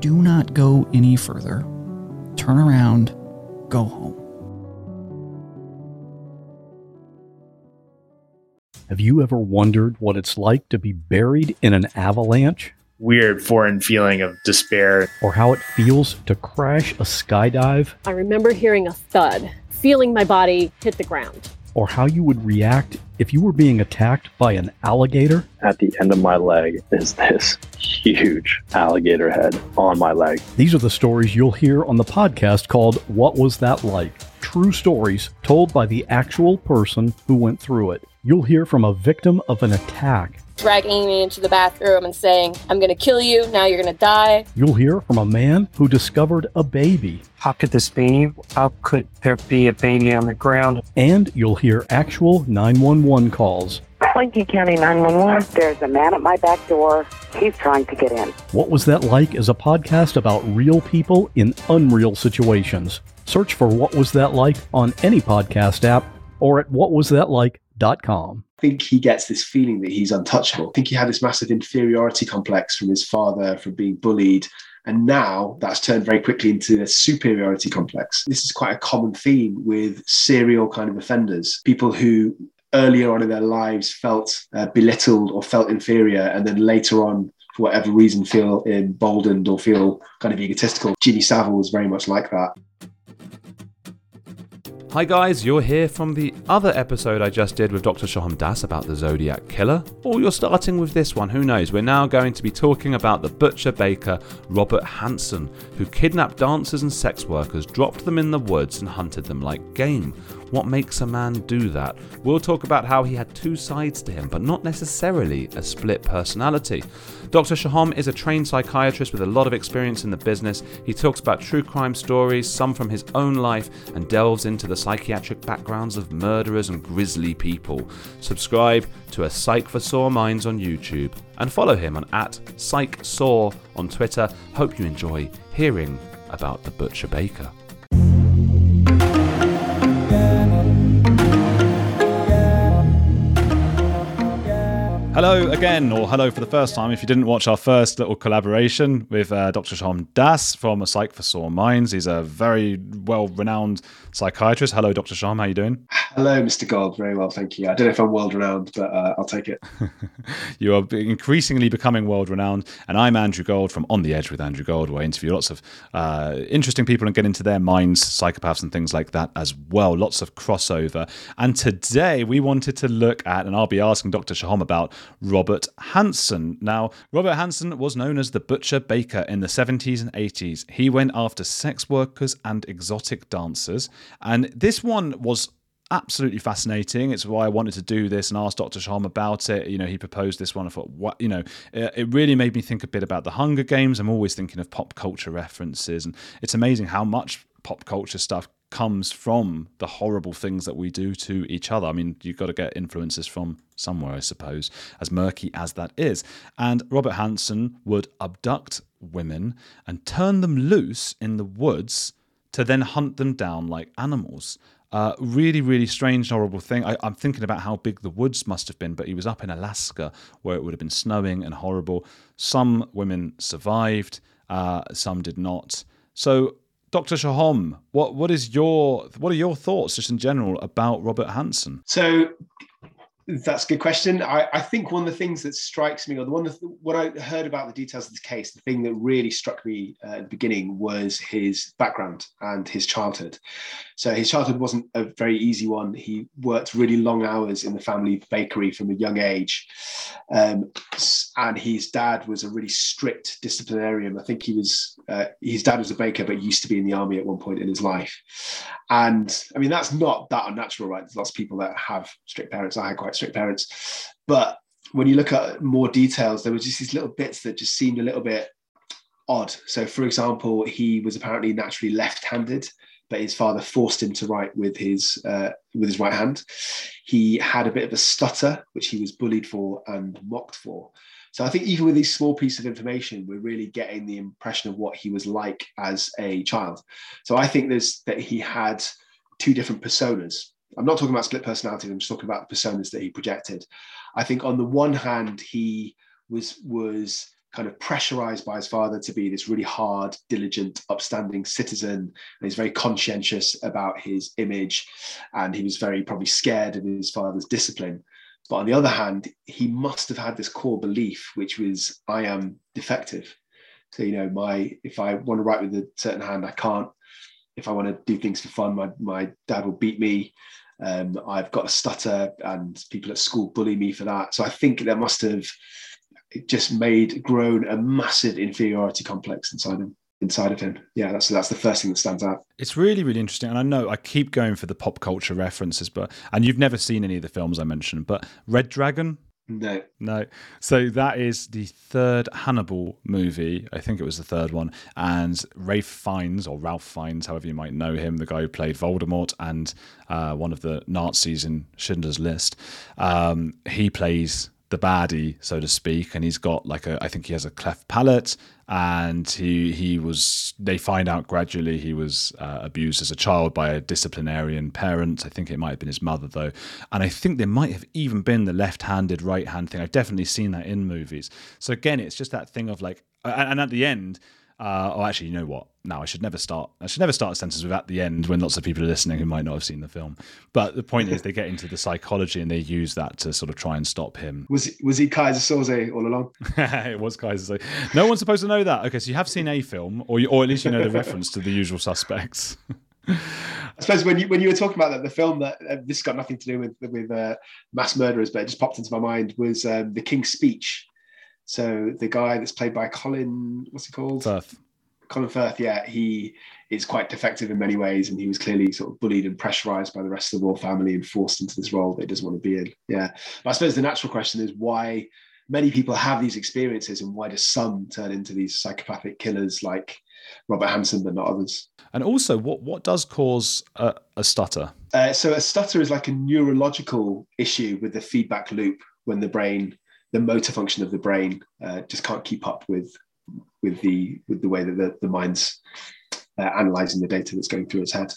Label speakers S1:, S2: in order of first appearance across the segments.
S1: do not go any further. Turn around, go home.
S2: Have you ever wondered what it's like to be buried in an avalanche?
S3: Weird foreign feeling of despair.
S2: Or how it feels to crash a skydive?
S4: I remember hearing a thud, feeling my body hit the ground
S2: or how you would react if you were being attacked by an alligator?
S5: At the end of my leg is this huge alligator head on my leg.
S2: These are the stories you'll hear on the podcast called What Was That Like? True stories told by the actual person who went through it. You'll hear from a victim of an attack
S4: dragging me into the bathroom and saying, I'm going to kill you, now you're going to die.
S2: You'll hear from a man who discovered a baby.
S6: How could this be? How could there be a baby on the ground?
S2: And you'll hear actual 911 calls.
S7: Lincoln County 911. There's a man at my back door. He's trying to get in.
S2: What Was That Like is a podcast about real people in unreal situations. Search for What Was That Like on any podcast app or at whatwasthatlike.com.
S8: I think he gets this feeling that he's untouchable. I think he had this massive inferiority complex from his father, from being bullied. And now that's turned very quickly into a superiority complex. This is quite a common theme with serial kind of offenders, people who earlier on in their lives felt uh, belittled or felt inferior, and then later on, for whatever reason, feel emboldened or feel kind of egotistical. Jimmy Savile was very much like that.
S9: Hi guys, you're here from the other episode I just did with Dr. Shoham Das about the Zodiac Killer, or you're starting with this one, who knows? We're now going to be talking about the butcher baker Robert Hansen, who kidnapped dancers and sex workers, dropped them in the woods, and hunted them like game. What makes a man do that? We'll talk about how he had two sides to him, but not necessarily a split personality. Dr. Shoham is a trained psychiatrist with a lot of experience in the business. He talks about true crime stories, some from his own life, and delves into the psychiatric backgrounds of murderers and grisly people. Subscribe to A Psych for Sore Minds on YouTube and follow him on at PsychSaw on Twitter. Hope you enjoy hearing about the Butcher Baker. Hello again, or hello for the first time if you didn't watch our first little collaboration with uh, Dr. Shoham Das from A Psych for Sore Minds. He's a very well renowned psychiatrist. Hello, Dr. Shoham, how are you doing?
S8: Hello, Mr. Gold. Very well, thank you. I don't know if I'm world renowned, but uh, I'll take it.
S9: you are increasingly becoming world renowned. And I'm Andrew Gold from On the Edge with Andrew Gold, where I interview lots of uh, interesting people and get into their minds, psychopaths and things like that as well. Lots of crossover. And today we wanted to look at, and I'll be asking Dr. Shoham about Robert Hansen. Now, Robert Hansen was known as the Butcher Baker in the 70s and 80s. He went after sex workers and exotic dancers. And this one was absolutely fascinating. It's why I wanted to do this and ask Dr. Shoham about it. You know, he proposed this one. I thought, what, you know, uh, it really made me think a bit about the Hunger Games. I'm always thinking of pop culture references, and it's amazing how much pop culture stuff comes from the horrible things that we do to each other. I mean, you've got to get influences from somewhere, I suppose, as murky as that is. And Robert Hansen would abduct women and turn them loose in the woods to then hunt them down like animals. Uh, really, really strange, horrible thing. I, am thinking about how big the woods must have been, but he was up in Alaska where it would have been snowing and horrible. Some women survived, uh, some did not. So Dr. Shoham, what what is your what are your thoughts just in general about Robert Hansen?
S8: So That's a good question. I, I, think one of the things that strikes me, or the one that when I heard about the details of this case, the thing that really struck me uh, at the beginning was his background and his childhood. So his childhood wasn't a very easy one. He worked really long hours in the family bakery from a young age, um, and his dad was a really strict disciplinarian. I think he was uh, his dad was a baker, but used to be in the army at one point in his life. And I mean, that's not that unnatural, right? There's lots of people that have strict parents. I had quite strict parents, but when you look at more details, there were just these little bits that just seemed a little bit odd. So, for example, he was apparently naturally left-handed, but his father forced him to write with his uh, with his right hand. He had a bit of a stutter, which he was bullied for and mocked for. So I think even with these small piece of information, we're really getting the impression of what he was like as a child. So I think there's that he had two different personas. I'm not talking about split personality. I'm just talking about the personas that he projected. I think on the one hand, he was was kind of pressurized by his father to be this really hard, diligent, upstanding citizen. And he's very conscientious about his image. And he was very probably scared of his father's discipline. But on the other hand, he must have had this core belief, which was, I am defective. So, you know, my if I want to write with a certain hand, I can't. If I want to do things for fun, my, my dad will beat me. Um, I've got a stutter, and people at school bully me for that. So I think there must have just made grown a massive inferiority complex inside him inside of him. Yeah, that's that's the first thing that stands out.
S9: It's really really interesting, and I know I keep going for the pop culture references, but and you've never seen any of the films I mentioned, but Red Dragon.
S8: No.
S9: No. So that is the third Hannibal movie. I think it was the third one. And Rafe Fiennes, or Ralph Fiennes, however you might know him, the guy who played Voldemort and uh, one of the Nazis in Schindler's List, um, he plays the baddie, so to speak, and he's got like a I think he has a cleft palate, and he he was they find out gradually he was uh, abused as a child by a disciplinarian parent. I think it might have been his mother though, and I think there might have even been the left-handed right-hand thing. I've definitely seen that in movies. So again, it's just that thing of like, and at the end uh, oh, actually, you know what? No, I should never start. I should never start a sentence with at the end when lots of people are listening who might not have seen the film. But the point is, they get into the psychology and they use that to sort of try and stop him.
S8: Was was he Keyser Söze all along?
S9: it was Keyser Söze. No one's supposed to know that. Okay, so you have seen a film, or you, or at least you know the reference to the usual suspects.
S8: I suppose when you when you were talking about that, the film that uh, this has got nothing to do with with uh, mass murderers, but it just popped into my mind was um, the King's Speech so the guy that's played by Colin, what's he called?
S9: Firth.
S8: Colin Firth, yeah, he is quite defective in many ways, and he was clearly sort of bullied and pressurized by the rest of the royal family and forced into this role that he doesn't want to be in. Yeah, but I suppose the natural question is why many people have these experiences, and why do some turn into these psychopathic killers like Robert Hansen, but not others?
S9: And also, what what does cause a, a stutter?
S8: Uh, so a stutter is like a neurological issue with the feedback loop when the brain the motor function of the brain uh, just can't keep up with with the with the way that the, the mind's uh, analyzing the data that's going through its head.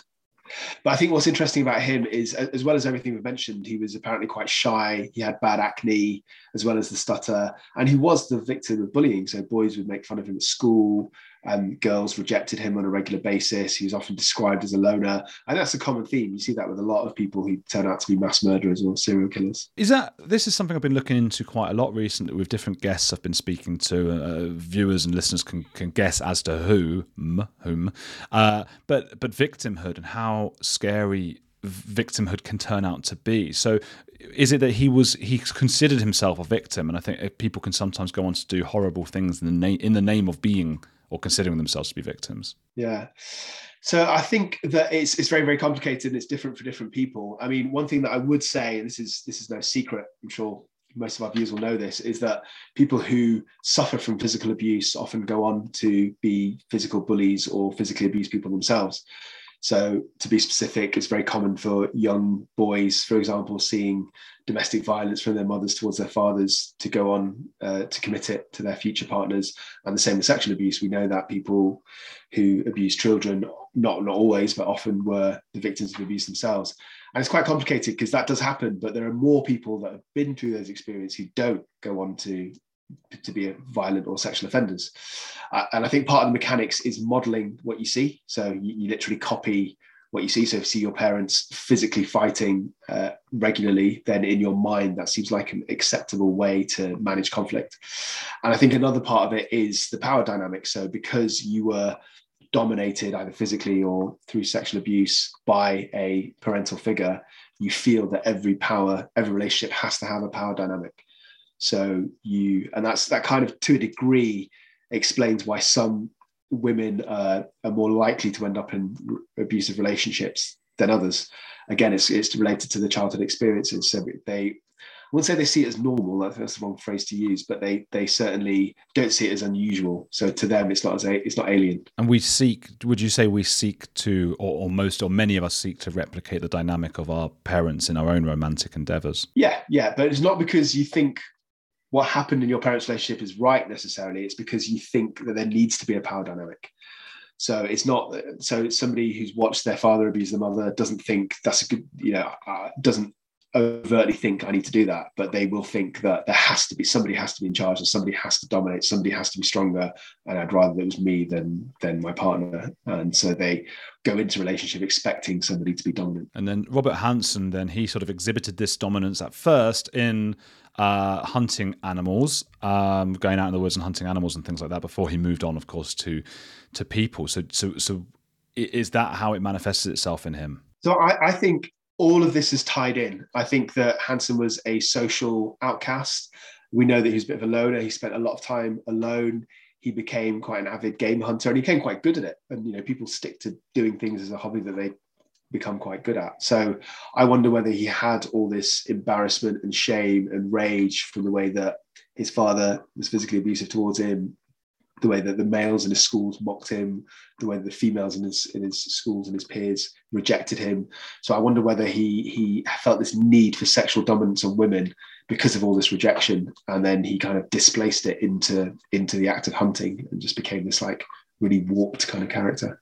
S8: But I think what's interesting about him is, as well as everything we've mentioned, he was apparently quite shy. He had bad acne, as well as the stutter, and he was the victim of bullying. So boys would make fun of him at school. Um, girls rejected him on a regular basis. He was often described as a loner, and that's a common theme. You see that with a lot of people who turn out to be mass murderers or serial killers.
S9: Is that this is something I've been looking into quite a lot recently with different guests I've been speaking to. Uh, viewers and listeners can, can guess as to who, whom, uh, but but victimhood and how scary victimhood can turn out to be. So is it that he was he considered himself a victim and I think people can sometimes go on to do horrible things in the name in the name of being or considering themselves to be victims?
S8: Yeah. So I think that it's it's very very complicated and it's different for different people. I mean, one thing that I would say, and this is this is no secret, I'm sure most of our viewers will know this, is that people who suffer from physical abuse often go on to be physical bullies or physically abuse people themselves. So, to be specific, it's very common for young boys, for example, seeing domestic violence from their mothers towards their fathers to go on uh, to commit it to their future partners. And the same with sexual abuse. We know that people who abuse children, not, not always, but often were the victims of abuse themselves. And it's quite complicated because that does happen, but there are more people that have been through those experiences who don't go on to to be violent or sexual offenders. Uh, and I think part of the mechanics is modeling what you see. So you, you literally copy what you see. So if you see your parents physically fighting uh, regularly, then in your mind that seems like an acceptable way to manage conflict. And I think another part of it is the power dynamic. So because you were dominated either physically or through sexual abuse by a parental figure, you feel that every power, every relationship has to have a power dynamic. So you, and that's that kind of to a degree explains why some women uh, are more likely to end up in abusive relationships than others. Again, it's, it's related to the childhood experiences. So they, I wouldn't say they see it as normal. That's the wrong phrase to use, but they they certainly don't see it as unusual. So to them, it's not as a, it's not alien.
S9: And we seek. Would you say we seek to, or, or most, or many of us seek to replicate the dynamic of our parents in our own romantic endeavors?
S8: Yeah, yeah, but it's not because you think what happened in your parents' relationship is right necessarily. It's because you think that there needs to be a power dynamic. So it's not so somebody who's watched their father abuse the mother doesn't think that's a good, you know, uh, doesn't overtly think I need to do that, but they will think that there has to be somebody has to be in charge and somebody has to dominate, somebody has to be stronger, and I'd rather it was me than than my partner. And so they go into relationship expecting somebody to be dominant.
S9: And then Robert Hansen, then he sort of exhibited this dominance at first in uh, hunting animals, um, going out in the woods and hunting animals and things like that. Before he moved on, of course, to to people. So, so, so, is that how it manifested itself in him?
S8: So, I, I think all of this is tied in. I think that Hansen was a social outcast. We know that he was a bit of a loner. He spent a lot of time alone. He became quite an avid game hunter, and he became quite good at it. And you know, people stick to doing things as a hobby that they become quite good at. So I wonder whether he had all this embarrassment and shame and rage from the way that his father was physically abusive towards him, the way that the males in his schools mocked him, the way that the females in his in his schools and his peers rejected him. So I wonder whether he he felt this need for sexual dominance on women because of all this rejection, and then he kind of displaced it into into the act of hunting and just became this like really warped kind of character.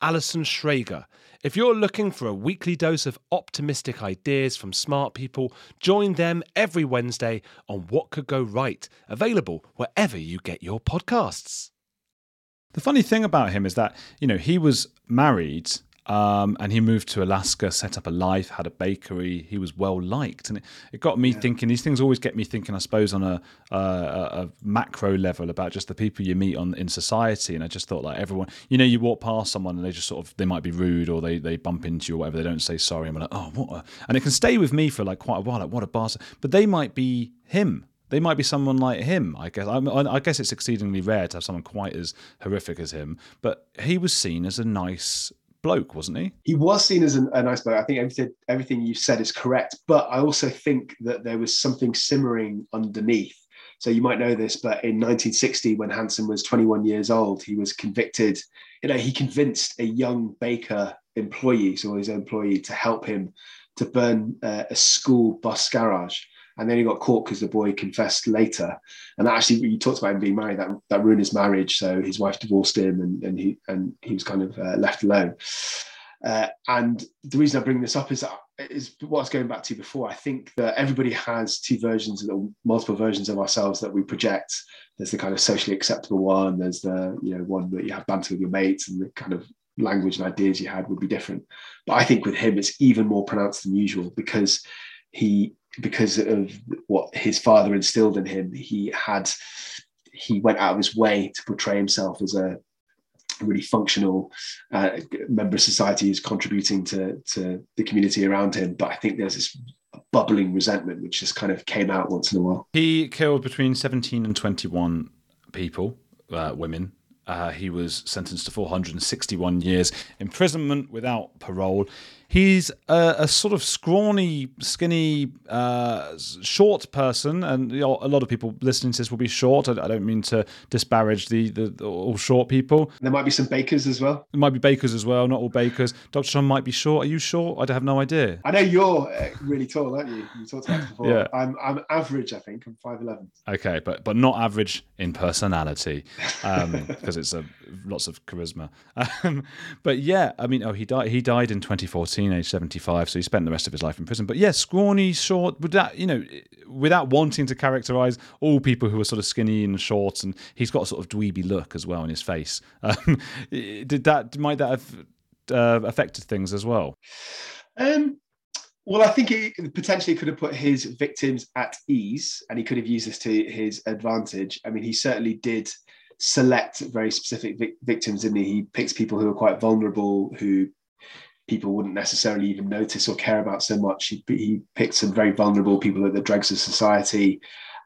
S10: Alison Schrager. If you're looking for a weekly dose of optimistic ideas from smart people, join them every Wednesday on What Could Go Right, available wherever you get your podcasts.
S9: The funny thing about him is that, you know, he was married um, and he moved to Alaska, set up a life, had a bakery. He was well liked, and it, it got me yeah. thinking. These things always get me thinking, I suppose, on a, a, a, macro level about just the people you meet on in society. And I just thought, like everyone, you know, you walk past someone and they just sort of they might be rude or they they bump into you or whatever. They don't say sorry. I'm like, oh, what? A, and it can stay with me for like quite a while. Like, what a bastard! But they might be him they might be someone like him. I guess. I, I, guess it's exceedingly rare to have someone quite as horrific as him. But he was seen as a nice bloke, wasn't he?
S8: He was seen as a, a nice bloke. I think everything everything you said is correct, but I also think that there was something simmering underneath. So you might know this, but in 1960, when Hansen was 21 years old, he was convicted. You know, he convinced a young baker employee, so his employee, to help him to burn uh, a school bus garage and then he got caught because the boy confessed later. And actually, you talked about him being married. That that ruined his marriage. So his wife divorced him, and, and he and he was kind of uh, left alone. Uh, and the reason I bring this up is is what I was going back to before. I think that everybody has two versions, multiple versions of ourselves that we project. There's the kind of socially acceptable one. There's the you know one that you have banter with your mates, and the kind of language and ideas you had would be different. But I think with him, it's even more pronounced than usual because he because of what his father instilled in him, he had he went out of his way to portray himself as a really functional uh, member of society who's contributing to to the community around him. But I think there's this bubbling resentment, which just kind of came out once in a while.
S9: He killed between 17 and 21 people, uh, women. Uh, he was sentenced to 461 years imprisonment without parole. He's a, a sort of scrawny, skinny, uh, short person, and you know, a lot of people listening to this will be short. I, I don't mean to disparage the, the, the, all short people.
S8: There might be some bakers as well.
S9: There might be bakers as well, not all bakers. Dr. Sean might be short. Are you short? I have no idea.
S8: I know you're uh, really tall, aren't you? You talked about before.
S9: Yeah.
S8: I'm I'm average, I think. I'm five eleven.
S9: Okay, but but not average in personality, because it's a lots of charisma. Um, but yeah, I mean, oh, he died. He died in 2014, age 75. So he spent the rest of his life in prison. But yeah, scrawny, short. Without you know, without wanting to characterize all people who are sort of skinny and short, and he's got a sort of dweeby look as well in his face. Um, did that might that have uh, affected things as well?
S8: Um, well, I think he potentially could have put his victims at ease, and he could have used this to his advantage. I mean, he certainly did select very specific vic- victims, didn't he? He picks people who are quite vulnerable, who people wouldn't necessarily even notice or care about so much. He, he picked some very vulnerable people at the dregs of society,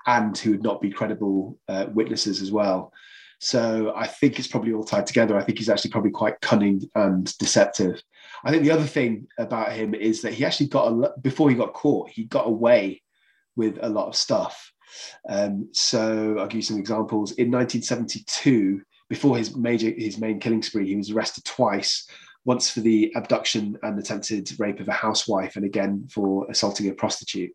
S8: and who would not be credible uh, witnesses as well. So I think it's probably all tied together. I think he's actually probably quite cunning and deceptive. I think the other thing about him is that he actually got a before he got caught, he got away with a lot of stuff. Um, so I'll give you some examples. In 1972, before his major his main killing spree, he was arrested twice. Once for the abduction and attempted rape of a housewife, and again for assaulting a prostitute.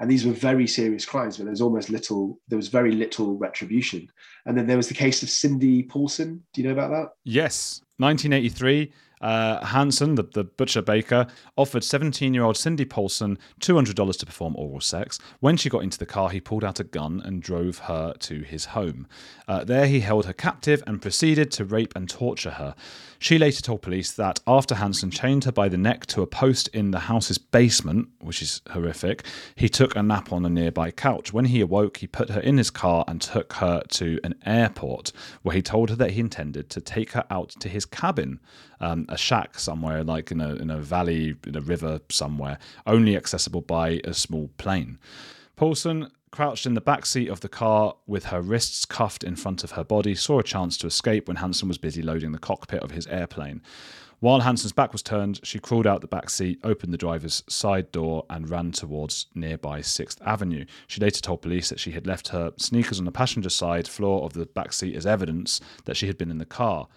S8: And these were very serious crimes, but there was almost little, there was very little retribution. And then there was the case of Cindy Paulson. Do you know about that?
S9: Yes, 1983. Uh, Hansen, the, the butcher baker, offered 17 year old Cindy Paulson $200 to perform oral sex. When she got into the car, he pulled out a gun and drove her to his home. Uh, there, he held her captive and proceeded to rape and torture her. She later told police that after Hansen chained her by the neck to a post in the house's basement, which is horrific, he took a nap on a nearby couch. When he awoke, he put her in his car and took her to an airport, where he told her that he intended to take her out to his cabin, um, a shack somewhere, like in a in a valley, in a river somewhere, only accessible by a small plane. Paulson crouched in the back seat of the car with her wrists cuffed in front of her body, saw a chance to escape when Hansen was busy loading the cockpit of his airplane. While Hansen's back was turned, she crawled out the back seat, opened the driver's side door, and ran towards nearby 6th Avenue. She later told police that she had left her sneakers on the passenger side floor of the back seat as evidence that she had been in the car.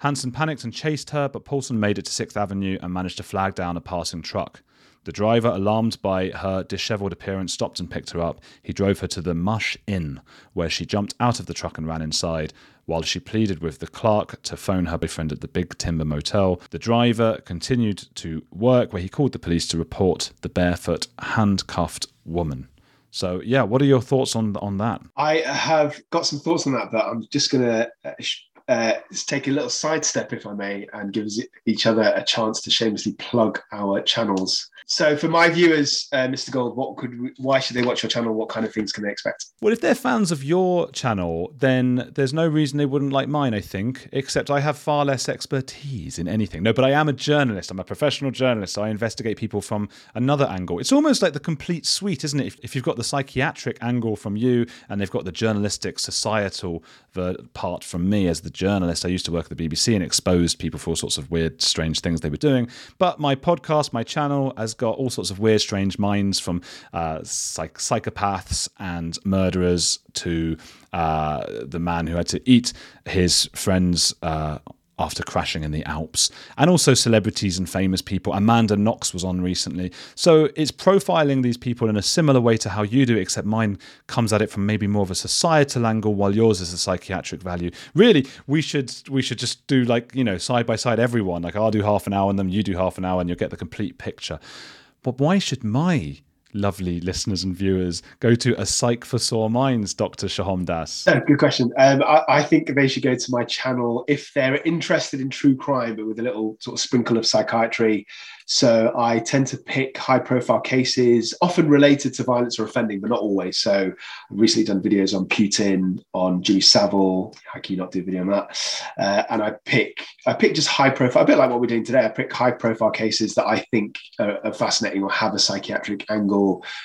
S9: Hansen panicked and chased her, but Paulson made it to 6th Avenue and managed to flag down a passing truck. The driver, alarmed by her disheveled appearance, stopped and picked her up. He drove her to the Mush Inn, where she jumped out of the truck and ran inside. While she pleaded with the clerk to phone her boyfriend at the Big Timber Motel, the driver continued to work, where he called the police to report the barefoot, handcuffed woman. So, yeah, what are your thoughts on on that?
S8: I have got some thoughts on that, but I'm just going to uh, uh, uh, take a little sidestep, if I may, and give each other a chance to shamelessly plug our channels. So, for my viewers, uh, Mr. Gold, what could why should they watch your channel? What kind of things can they expect?
S9: Well, if they're fans of your channel, then there's no reason they wouldn't like mine, I think, except I have far less expertise in anything. No, but I am a journalist. I'm a professional journalist. So I investigate people from another angle. It's almost like the complete suite, isn't it? If, if you've got the psychiatric angle from you and they've got the journalistic, societal part from me as the journalist, I used to work at the BBC and exposed people for all sorts of weird, strange things they were doing. But my podcast, my channel, has got all sorts of weird, strange minds from uh, psych- psychopaths and murderers to uh, the man who had to eat his friends. Uh, after crashing in the Alps, and also celebrities and famous people. Amanda Knox was on recently. So it's profiling these people in a similar way to how you do, except mine comes at it from maybe more of a societal angle, while yours is a psychiatric value. Really, we should we should just do like you know side by side everyone. Like I'll do half an hour, and then you do half an hour, and you'll get the complete picture. But why should my lovely listeners and viewers go to a psych for sore minds, Dr. Shoham Das?
S8: Oh, good question. Um, I, I think they should go to my channel if they're interested in true crime, but with a little sort of sprinkle of psychiatry. So I tend to pick high profile cases, often related to violence or offending, but not always. So I've recently done videos on Putin, on Jimmy Savile. How can you not do a video on that? Uh, and I pick, I pick just high profile, a bit like what we're doing today. I pick high profile cases that I think are, are fascinating or have a psychiatric angle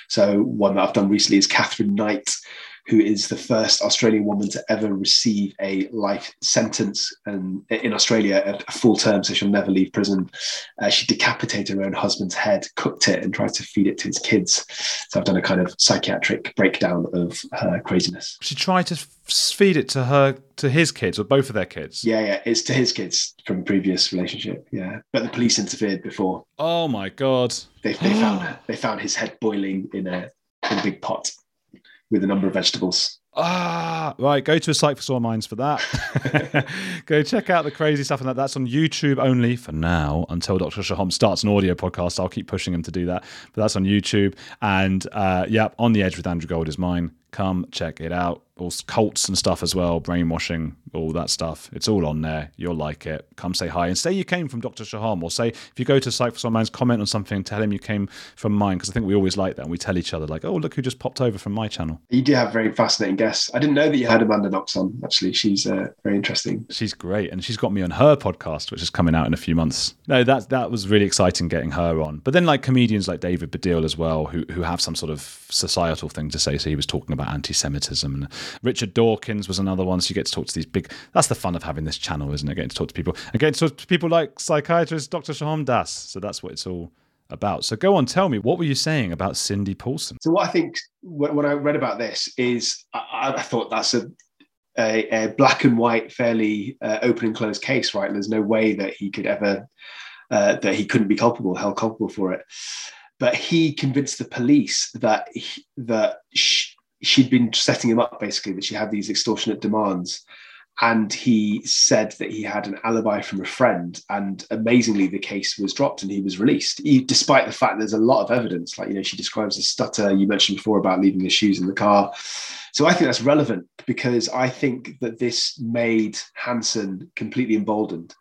S8: So one that I've done recently is Katherine Knight, who is the first Australian woman to ever receive a life sentence and in Australia, a full term, so she'll never leave prison. Uh, she decapitated her own husband's head, cooked it, and tried to feed it to his kids. So I've done a kind of psychiatric breakdown of her craziness.
S9: She tried to feed it to her to his kids or both of their kids.
S8: Yeah, yeah, it's to his kids from a previous relationship. Yeah, but the police interfered before.
S9: Oh my god!
S8: They, they found they found his head boiling in a in a big pot with a number of vegetables.
S9: Ah, right. Go to a Psych for sore minds for that. go check out the crazy stuff and that. That's on YouTube only for now until Dr. Shoham starts an audio podcast. I'll keep pushing him to do that, but that's on YouTube. And uh, yeah, on the edge with Andrew Gold is mine. Come check it out. All cults and stuff as well, brainwashing, all that stuff. It's all on there. You'll like it. Come say hi and say you came from Dr. Shoham, or say if you go to Psych for Sore Minds, comment on something, tell him you came from mine, because I think we always like that. And we tell each other, like, oh, look who just popped over from my channel.
S8: You do have very fascinating guests. I didn't know that you had Amanda Knox on, actually. She's uh, very interesting.
S9: She's great. And she's got me on her podcast, which is coming out in a few months. No, that, that was really exciting getting her on. But then, like, comedians like David Baddiel as well, who, who have some sort of societal thing to say. So he was talking about anti Semitism. And Richard Dawkins was another one. So you get to talk to these big. That's the fun of having this channel, isn't it? Getting to talk to people and getting to talk to people like psychiatrist Dr. Shoham Das. So that's what it's all about. So go on, tell me, what were you saying about Cindy Paulson?
S8: So what I think when I read about this is I, I thought that's a a, a, black and white, fairly uh, open and closed case, right? And There's no way that he could ever uh, that he couldn't be culpable, held culpable for it. But he convinced the police that he, that she'd been setting him up, basically, that she had these extortionate demands. And he said that he had an alibi from a friend and amazingly the case was dropped and he was released he, despite the fact there's a lot of evidence. Like you know she describes a stutter you mentioned before about leaving his shoes in the car. So i think that's relevant because i think that this made hansen completely emboldened.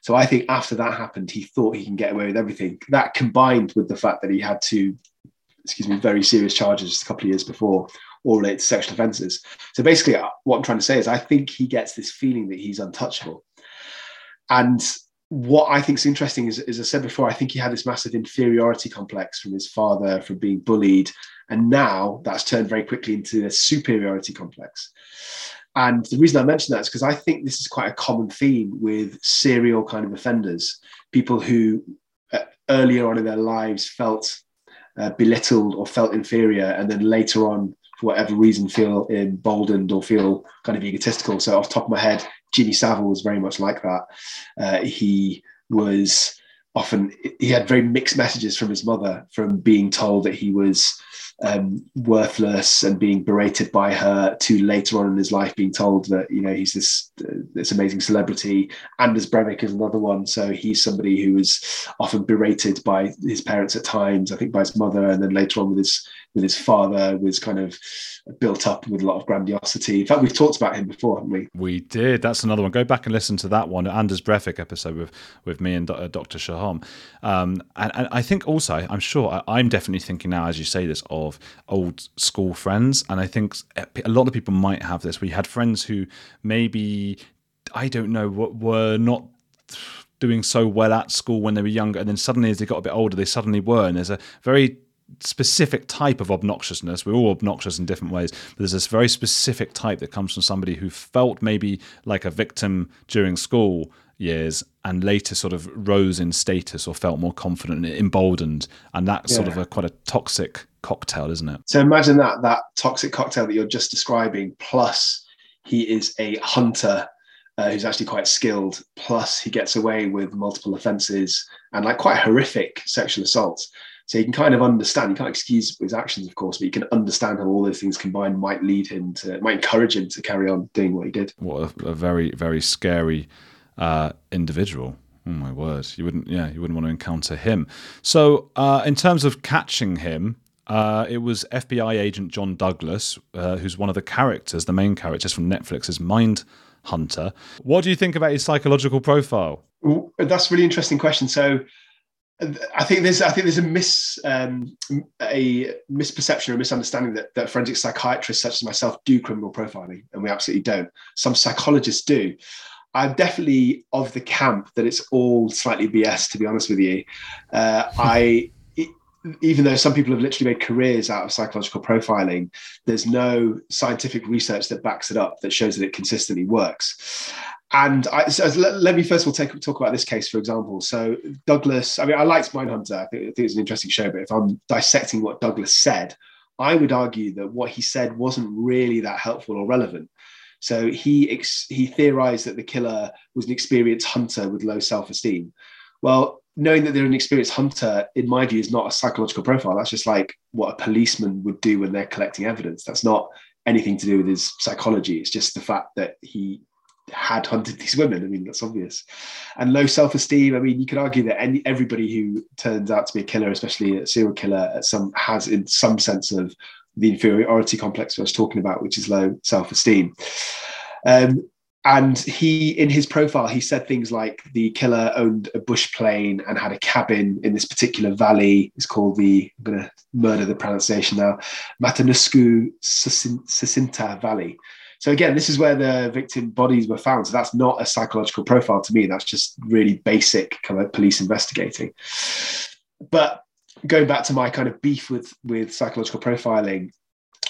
S8: So i think after that happened he thought he can get away with everything. That combined with the fact that he had two excuse me very serious charges a couple of years before or related to sexual offences. So basically, uh, what I'm trying to say is, I think he gets this feeling that he's untouchable. And what I think is interesting is, as I said before, I think he had this massive inferiority complex from his father, from being bullied. And now that's turned very quickly into a superiority complex. And the reason I mention that is because I think this is quite a common theme with serial kind of offenders, people who uh, earlier on in their lives felt uh, belittled or felt inferior, and then later on for whatever reason, feel emboldened or feel kind of egotistical. So, off top of my head, Jimmy Savile was very much like that. Uh, he was often he had very mixed messages from his mother, from being told that he was um, worthless and being berated by her to later on in his life being told that you know he's this uh, this amazing celebrity. Anders Breivik is another one. So he's somebody who was often berated by his parents at times, I think by his mother, and then later on with his with his father was kind of built up with a lot of grandiosity. In fact, we've talked about him before, haven't we?
S9: We did. That's another one. Go back and listen to that one, Anders Breivik episode with with me and Dr. Shoham. Um, and, and, I think also, I'm sure, I'm definitely thinking now, as you say this, of old school friends. And I think a lot of people might have this. We had friends who maybe, I don't know, were not doing so well at school when they were younger and then suddenly as they got a bit older they suddenly were and there's a very specific type of obnoxiousness. We're all obnoxious in different ways, but there's this very specific type that comes from somebody who felt maybe like a victim during school years and later sort of rose in status or felt more confident and emboldened. And that's yeah. sort of a quite a toxic cocktail, isn't it?
S8: So imagine that that toxic cocktail that you're just describing, plus he is a hunter uh, who's actually quite skilled. Plus, he gets away with multiple offences and like quite horrific sexual assaults. So you can kind of understand, you can't excuse his actions, of course, but you can understand how all those things combined might lead him to, might encourage him to carry on doing what he did.
S9: What a, a very, very scary uh, individual. Oh my word! You wouldn't, yeah, you wouldn't want to encounter him. So, uh, in terms of catching him, uh, it was FBI agent John Douglas, uh, who's one of the characters, the main characters from Netflix's Mind Hunter. What do you think about his psychological profile?
S8: That's a really interesting question. So, I think there's I think there's a mis um, a misperception or a misunderstanding that, that forensic psychiatrists such as myself do criminal profiling, and we absolutely don't. Some psychologists do. I'm definitely of the camp that it's all slightly BS. To be honest with you, uh, I even though some people have literally made careers out of psychological profiling, there's no scientific research that backs it up that shows that it consistently works. And I, so let, let, me first of all take, talk about this case, for example. So Douglas, I mean, I liked Mindhunter. I think, I think it's an interesting show, but if I'm dissecting what Douglas said, I would argue that what he said wasn't really that helpful or relevant. So he ex- he theorized that the killer was an experienced hunter with low self-esteem. Well, knowing that they're an experienced hunter, in my view, is not a psychological profile. That's just like what a policeman would do when they're collecting evidence. That's not anything to do with his psychology. It's just the fact that he had hunted these women. I mean, that's obvious. And low self esteem. I mean, you could argue that any, everybody who turns out to be a killer, especially a serial killer, at some has in some sense of the inferiority complex I was talking about, which is low self esteem. Um, and he in his profile he said things like the killer owned a bush plane and had a cabin in this particular valley. It's called the i'm going to murder the pronunciation now matanuska susitna valley. So again this is where the victim bodies were found. So that's not a psychological profile to me. That's just really basic kind of police investigating. But going back to my kind of beef with with psychological profiling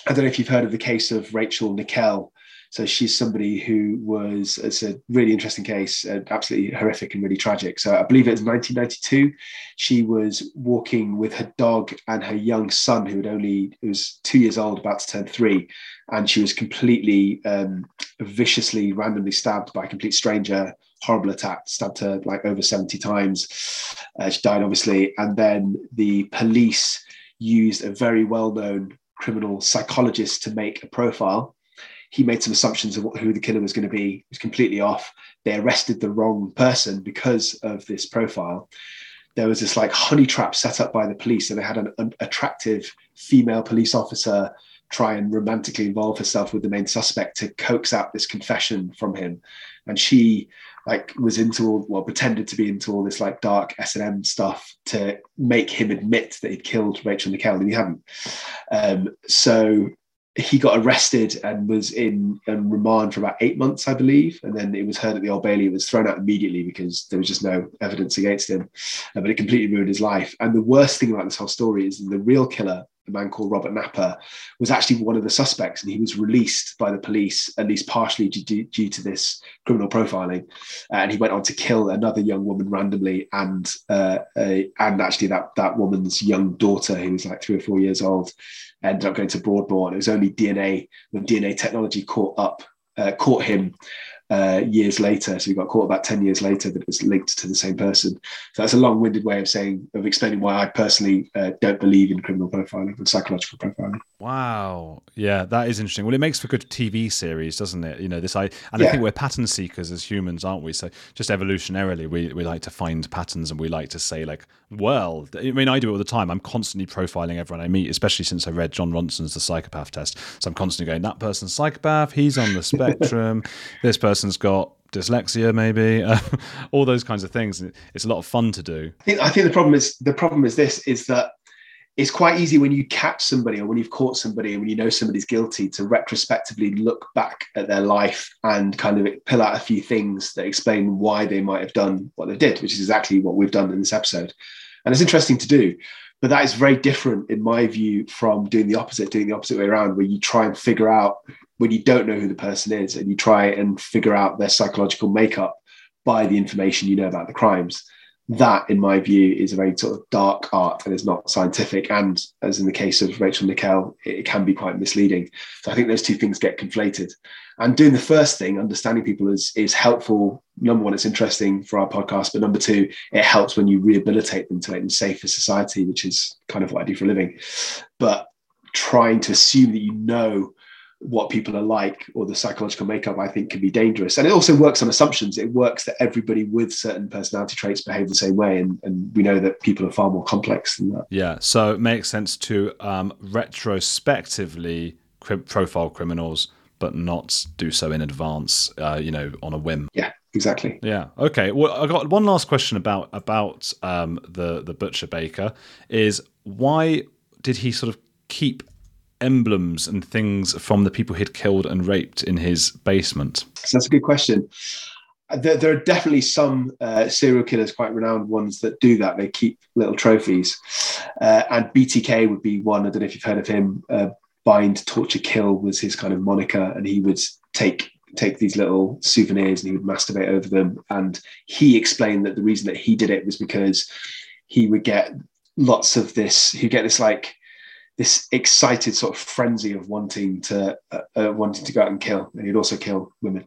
S8: i don't know if you've heard of the case of rachel nickell so she's somebody who was, it's a really interesting case, uh, absolutely horrific and really tragic. So I believe it was 1992. She was walking with her dog and her young son, who had only, who was two years old, about to turn three. And she was completely um, viciously, randomly stabbed by a complete stranger horrible attack, stabbed her like over 70 times. Uh, she died, obviously. And then the police used a very well known criminal psychologist to make a profile he made some assumptions of what, who the killer was going to be. It was completely off. They arrested the wrong person because of this profile. There was this like honey trap set up by the police, and they had an, an attractive female police officer try and romantically involve herself with the main suspect to coax out this confession from him. And she like was into all well pretended to be into all this like dark S&M stuff to make him admit that he'd killed Rachel Nickell and he hadn't. Um, so he got arrested and was in, in remand for about eight months, I believe. And then it was heard at the Old Bailey. It was thrown out immediately because there was just no evidence against him. Uh, but it completely ruined his life. And the worst thing about this whole story is the real killer, a man called Robert Napper, was actually one of the suspects, and he was released by the police, at least partially due, due to this criminal profiling. Uh, and he went on to kill another young woman randomly, and uh, and actually that that woman's young daughter, who was like three or four years old ended up going to Broadmoor. And it was only DNA when DNA technology caught up, uh, caught him uh, years later. So we got caught about 10 years later that it was linked to the same person. So that's a long winded way of saying, of explaining why I personally uh, don't believe in criminal profiling and psychological profiling.
S9: Wow. Yeah, that is interesting. Well, it makes for good TV series, doesn't it? You know, this I, and yeah. I think we're pattern seekers as humans, aren't we? So just evolutionarily, we, we like to find patterns and we like to say, like, well, I mean, I do it all the time. I'm constantly profiling everyone I meet, especially since I read Jon Ronson's The Psychopath Test. So I'm constantly going, that person's psychopath, he's on the spectrum, this person's got dyslexia maybe um, all those kinds of things it's a lot of fun to do
S8: I think, I think the problem is the problem is this is that it's quite easy when you catch somebody or when you've caught somebody and when you know somebody's guilty to retrospectively look back at their life and kind of pull out a few things that explain why they might have done what they did, which is exactly what we've done in this episode. And it's interesting to do, but that is very different, in my view, from doing the opposite, doing the opposite way around, where you try and figure out when you don't know who the person is and you try and figure out their psychological makeup by the information you know about the crimes that, in my view, is a very sort of dark art and is not scientific. And as in the case of Rachel Nickell, it can be quite misleading. So I think those two things get conflated. And doing the first thing, understanding people is is helpful. Number one, it's interesting for our podcast, but number two, it helps when you rehabilitate them to make them safe for society, which is kind of what I do for a living. But trying to assume that you know what people are like or the psychological makeup, I think can be dangerous. And it also works on assumptions. It works that everybody with certain personality traits behave the same way. And, and we know that people are far more complex than that.
S9: Yeah. So it makes sense to um, retrospectively profile criminals, but not do so in advance, uh, you know, on a whim.
S8: Yeah. Exactly.
S9: Yeah. Okay. Well, I got one last question about about um, the the butcher baker. Is why did he sort of keep emblems and things from the people he'd killed and raped in his basement?
S8: So that's a good question. there, there are definitely some uh, serial killers, quite renowned ones, that do that. They keep little trophies, uh, and BTK would be one. I don't know if you've heard of him. Uh, Bind, Torture, Kill was his kind of moniker, and he would take take these little souvenirs and he would masturbate over them. And he explained that the reason that he did it was because he would get lots of this. He'd get this like this excited sort of frenzy of wanting to uh, uh, wanting to go out and kill, and he'd also kill women.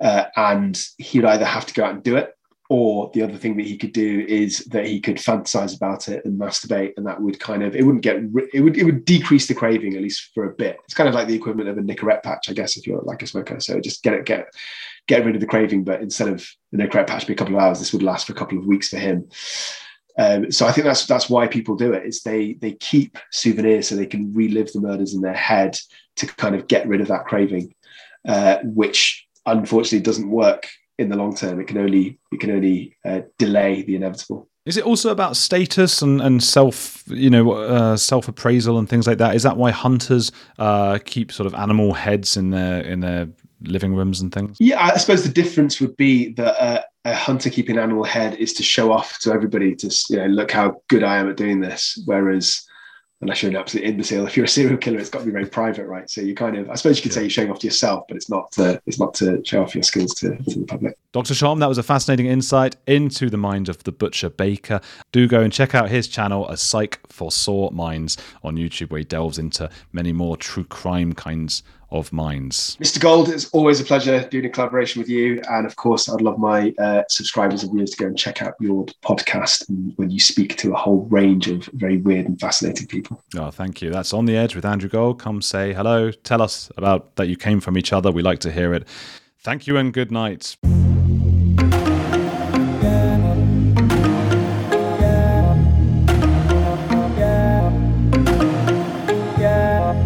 S8: Uh, and he'd either have to go out and do it, or the other thing that he could do is that he could fantasize about it and masturbate, and that would kind of it wouldn't get it would it would decrease the craving at least for a bit. It's kind of like the equivalent of a Nicorette patch, I guess, if you're like a smoker. So just get it get get rid of the craving, but instead of the Nicorette patch be a couple of hours, this would last for a couple of weeks for him. Um, so I think that's that's why people do it. Is they they keep souvenirs so they can relive the murders in their head to kind of get rid of that craving, uh, which unfortunately doesn't work in the long term. It can only it can only uh, delay the inevitable.
S9: Is it also about status and, and self, you know, uh, self appraisal and things like that? Is that why hunters uh, keep sort of animal heads in their in their living rooms and things?
S8: Yeah, I suppose the difference would be that uh, a hunter keeping animal head is to show off to everybody, to you know, look how good I am at doing this. Whereas unless you're an absolute imbecile. If you're a serial killer, it's got to be very private, right? So you kind of, I suppose you could say you're showing off to yourself, but it's not to, it's not to show off your skills to, to the public.
S9: Dr. Shoham, that was a fascinating insight into the mind of the butcher baker. Do go and check out his channel, A Psych for Sore Minds, on YouTube, where he delves into many more true crime kinds of minds.
S8: Mr. Gold, it's always a pleasure doing a collaboration with you. And of course, I'd love my uh, subscribers and viewers to go and check out your podcast when you speak to a whole range of very weird and fascinating people.
S9: Oh, thank you. That's On the Edge with Andrew Gold. Come say hello. Tell us about that you came from each other. We like to hear it. Thank you and good night.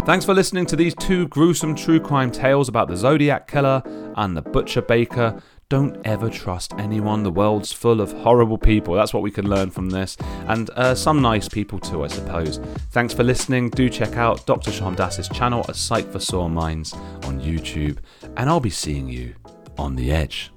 S9: Thanks for listening to these two gruesome true crime tales about the Zodiac Killer and the Butcher Baker. Don't ever trust anyone. The world's full of horrible people. That's what we can learn from this. And uh, some nice people too, I suppose. Thanks for listening. Do check out Dr. Shoham Das's channel, A Psych for Sore Minds, on YouTube. And I'll be seeing you on the edge.